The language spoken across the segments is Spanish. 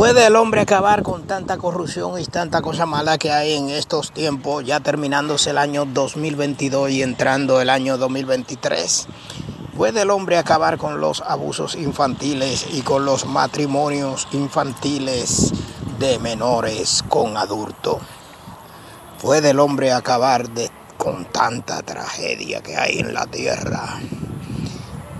¿Puede el hombre acabar con tanta corrupción y tanta cosa mala que hay en estos tiempos, ya terminándose el año 2022 y entrando el año 2023? ¿Puede el hombre acabar con los abusos infantiles y con los matrimonios infantiles de menores con adultos? ¿Puede el hombre acabar de, con tanta tragedia que hay en la tierra?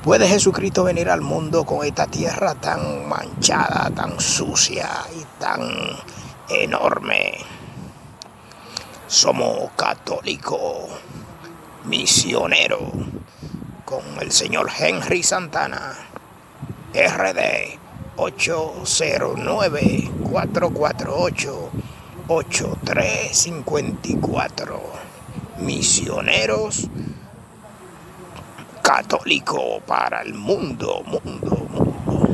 ¿Puede Jesucristo venir al mundo con esta tierra tan manchada, tan sucia y tan enorme? Somos católicos, misioneros, con el señor Henry Santana, RD 809-448-8354. Misioneros católico para el mundo, mundo, mundo.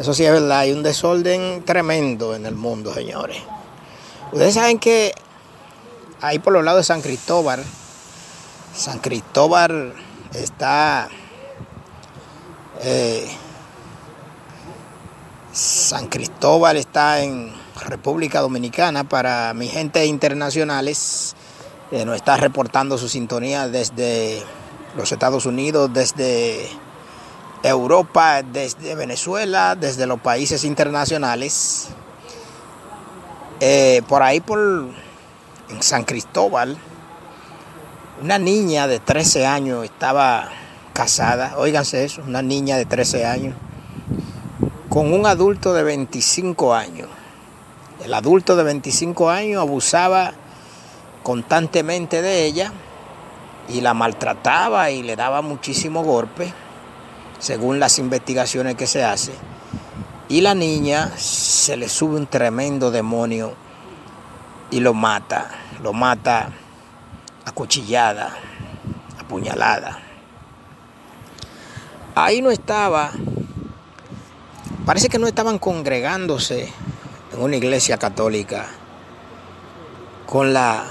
Eso sí es verdad, hay un desorden tremendo en el mundo, señores. Ustedes saben que ahí por los lados de San Cristóbal, San Cristóbal está... Eh, San Cristóbal está en República Dominicana para mi gente internacionales eh, nos está reportando su sintonía desde los Estados Unidos, desde Europa, desde Venezuela, desde los países internacionales. Eh, por ahí, por en San Cristóbal, una niña de 13 años estaba casada, oíganse eso, una niña de 13 años, con un adulto de 25 años. El adulto de 25 años abusaba constantemente de ella y la maltrataba y le daba muchísimo golpe, según las investigaciones que se hacen. Y la niña se le sube un tremendo demonio y lo mata, lo mata acuchillada, apuñalada. Ahí no estaba, parece que no estaban congregándose en una iglesia católica con la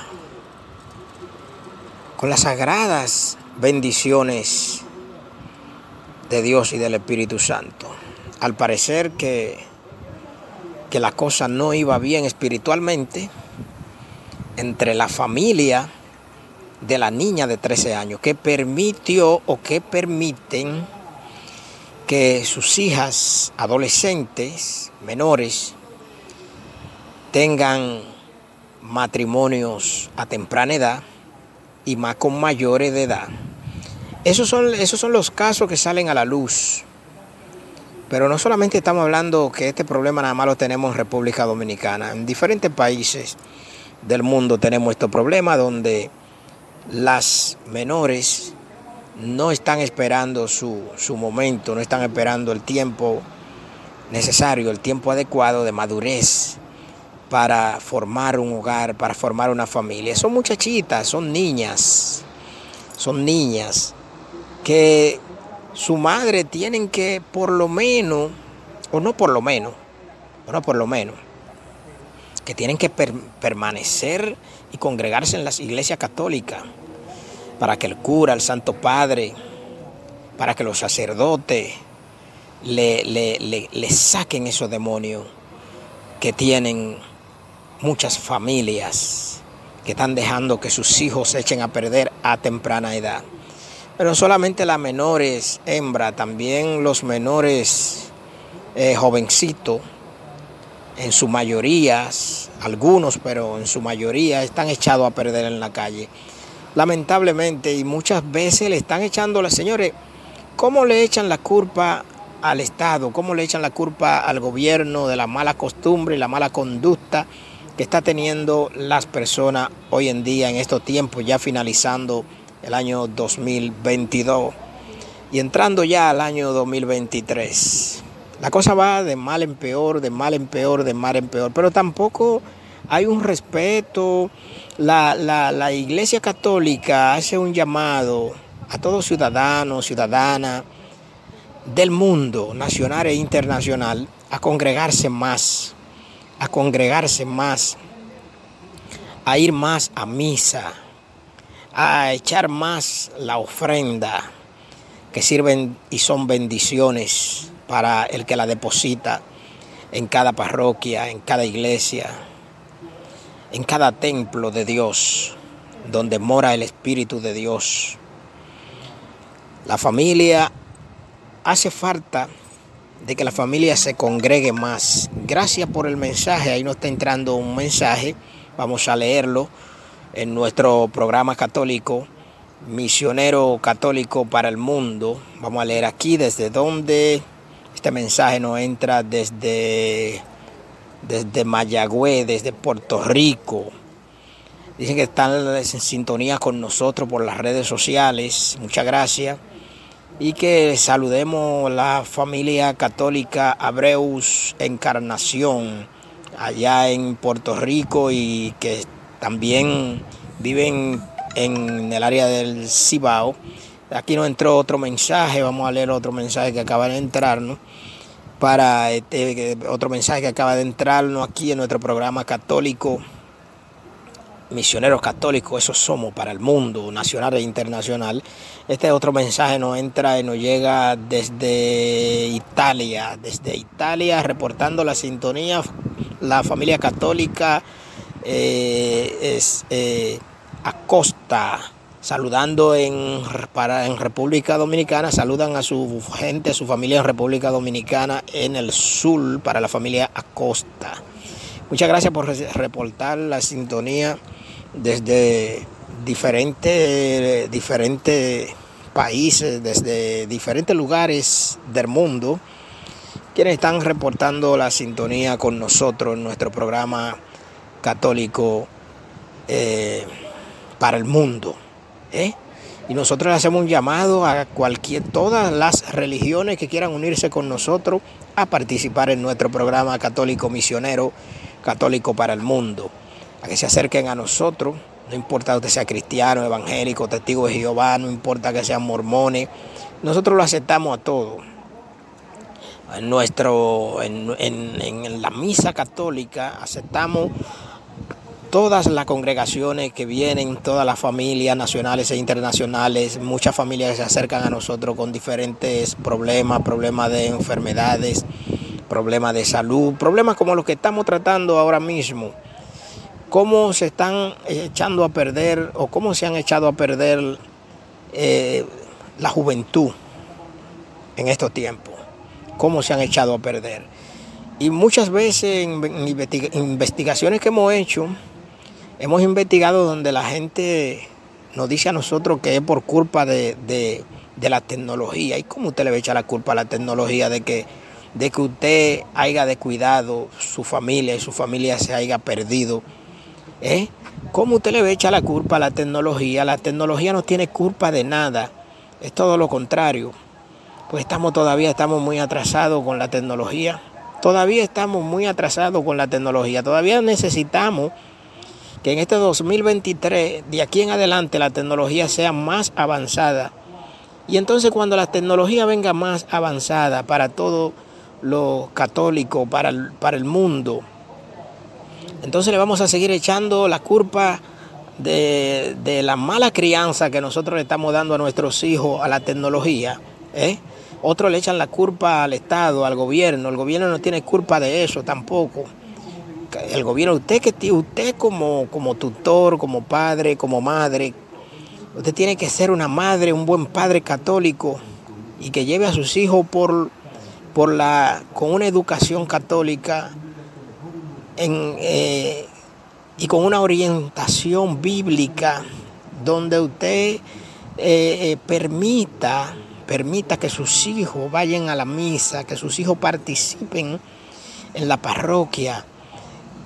con las sagradas bendiciones de Dios y del Espíritu Santo. Al parecer que, que la cosa no iba bien espiritualmente entre la familia de la niña de 13 años, que permitió o que permiten que sus hijas adolescentes, menores, tengan matrimonios a temprana edad y más con mayores de edad. Esos son, esos son los casos que salen a la luz. Pero no solamente estamos hablando que este problema nada más lo tenemos en República Dominicana. En diferentes países del mundo tenemos este problema donde las menores no están esperando su, su momento, no están esperando el tiempo necesario, el tiempo adecuado de madurez para formar un hogar, para formar una familia. Son muchachitas, son niñas, son niñas que su madre tienen que por lo menos, o no por lo menos, o no por lo menos, que tienen que permanecer y congregarse en las iglesias católicas para que el cura, el Santo Padre, para que los sacerdotes le, le, le saquen esos demonios que tienen muchas familias que están dejando que sus hijos se echen a perder a temprana edad. Pero solamente las menores hembra, también los menores eh, jovencitos, en su mayoría, algunos, pero en su mayoría están echados a perder en la calle. Lamentablemente, y muchas veces le están echando, las señores, ¿cómo le echan la culpa al Estado? ¿Cómo le echan la culpa al gobierno de la mala costumbre y la mala conducta? Que está teniendo las personas hoy en día en estos tiempos, ya finalizando el año 2022 y entrando ya al año 2023. La cosa va de mal en peor, de mal en peor, de mal en peor, pero tampoco hay un respeto. La, la Iglesia Católica hace un llamado a todos ciudadanos, ciudadanas del mundo, nacional e internacional, a congregarse más a congregarse más, a ir más a misa, a echar más la ofrenda que sirven y son bendiciones para el que la deposita en cada parroquia, en cada iglesia, en cada templo de Dios, donde mora el Espíritu de Dios. La familia hace falta de que la familia se congregue más. Gracias por el mensaje. Ahí nos está entrando un mensaje. Vamos a leerlo en nuestro programa católico, Misionero Católico para el Mundo. Vamos a leer aquí desde donde este mensaje nos entra desde, desde Mayagüez, desde Puerto Rico. Dicen que están en sintonía con nosotros por las redes sociales. Muchas gracias y que saludemos la familia católica Abreus Encarnación allá en Puerto Rico y que también viven en el área del Cibao. Aquí nos entró otro mensaje, vamos a leer otro mensaje que acaba de entrarnos para este, otro mensaje que acaba de entrarnos aquí en nuestro programa católico misioneros católicos, esos somos para el mundo nacional e internacional. Este otro mensaje nos entra y nos llega desde Italia, desde Italia, reportando la sintonía, la familia católica eh, es eh, Acosta, saludando en, para, en República Dominicana, saludan a su gente, a su familia en República Dominicana, en el sur, para la familia Acosta. Muchas gracias por reportar la sintonía desde diferentes, países, desde diferentes lugares del mundo, quienes están reportando la sintonía con nosotros en nuestro programa católico eh, para el mundo. ¿eh? Y nosotros le hacemos un llamado a cualquier, todas las religiones que quieran unirse con nosotros a participar en nuestro programa católico misionero, católico para el mundo a que se acerquen a nosotros. No importa que sea cristiano, evangélico, testigo de Jehová, no importa que sean mormones. Nosotros lo aceptamos a todos. En, nuestro, en, en la misa católica aceptamos todas las congregaciones que vienen, todas las familias nacionales e internacionales, muchas familias que se acercan a nosotros con diferentes problemas, problemas de enfermedades, problemas de salud, problemas como los que estamos tratando ahora mismo cómo se están echando a perder o cómo se han echado a perder eh, la juventud en estos tiempos, cómo se han echado a perder. Y muchas veces en investigaciones que hemos hecho, hemos investigado donde la gente nos dice a nosotros que es por culpa de, de la tecnología. ¿Y cómo usted le va a echar la culpa a la tecnología de que, de que usted haya descuidado su familia y su familia se haya perdido? ¿Eh? ¿Cómo usted le ve echar la culpa a la tecnología? La tecnología no tiene culpa de nada, es todo lo contrario. Pues estamos todavía estamos muy atrasados con la tecnología. Todavía estamos muy atrasados con la tecnología. Todavía necesitamos que en este 2023, de aquí en adelante, la tecnología sea más avanzada. Y entonces cuando la tecnología venga más avanzada para todo lo católico, para para el mundo, entonces le vamos a seguir echando la culpa de, la mala crianza que nosotros le estamos dando a nuestros hijos a la tecnología. ¿eh? Otros le echan la culpa al Estado, al gobierno. El gobierno no tiene culpa de eso tampoco. El gobierno, usted que usted como, como tutor, como padre, como madre, usted tiene que ser una madre, un buen padre católico y que lleve a sus hijos por, por la, con una educación católica eh, y con una orientación bíblica donde usted eh, eh, permita, permita que sus hijos vayan a la misa, que sus hijos participen en la parroquia,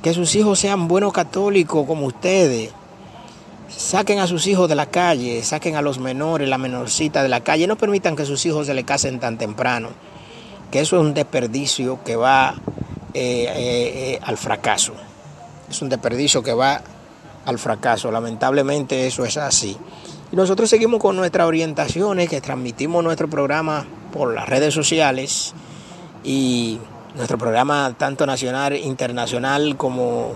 que sus hijos sean buenos católicos como ustedes. Saquen a sus hijos de la calle, saquen a los menores, la menorcita de la calle. No permitan que sus hijos se le casen tan temprano, que eso es un desperdicio que va eh, eh, eh, al fracaso. Es un desperdicio que va al fracaso. Lamentablemente eso es así. Y nosotros seguimos con nuestras orientaciones que transmitimos nuestro programa por las redes sociales y nuestro programa tanto nacional, internacional como,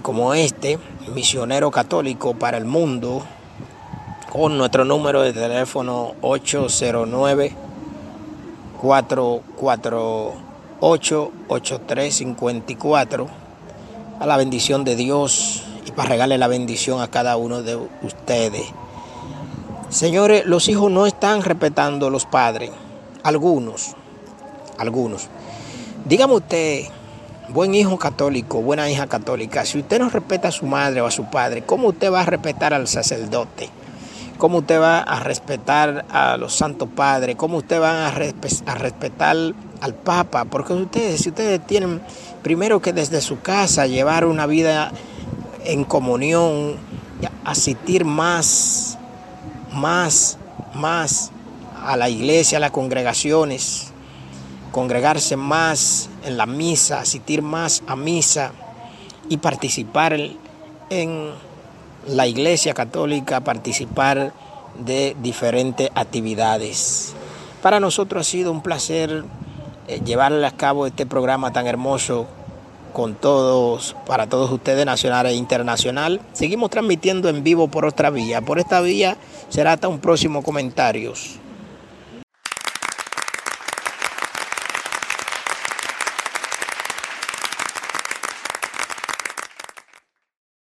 como este, Misionero Católico para el Mundo, con nuestro número de teléfono 809 448-8354 a la bendición de Dios y para regalarle la bendición a cada uno de ustedes. Señores, los hijos no están respetando a los padres. Algunos, algunos. Dígame usted, buen hijo católico, buena hija católica, si usted no respeta a su madre o a su padre, ¿cómo usted va a respetar al sacerdote? ¿Cómo usted va a respetar a los santos padres? ¿Cómo usted va a, respetar al Papa? Porque ustedes, si ustedes tienen primero que desde su casa llevar una vida en comunión, asistir más, más, más a la iglesia, a las congregaciones, congregarse más en la misa, asistir más a misa y participar en la iglesia católica, participar de diferentes actividades. Para nosotros ha sido un placer eh, llevarle a cabo este programa tan hermoso con todos, para todos ustedes, nacional e internacional. Seguimos transmitiendo en vivo por otra vía. Por esta vía será hasta un próximo comentarios.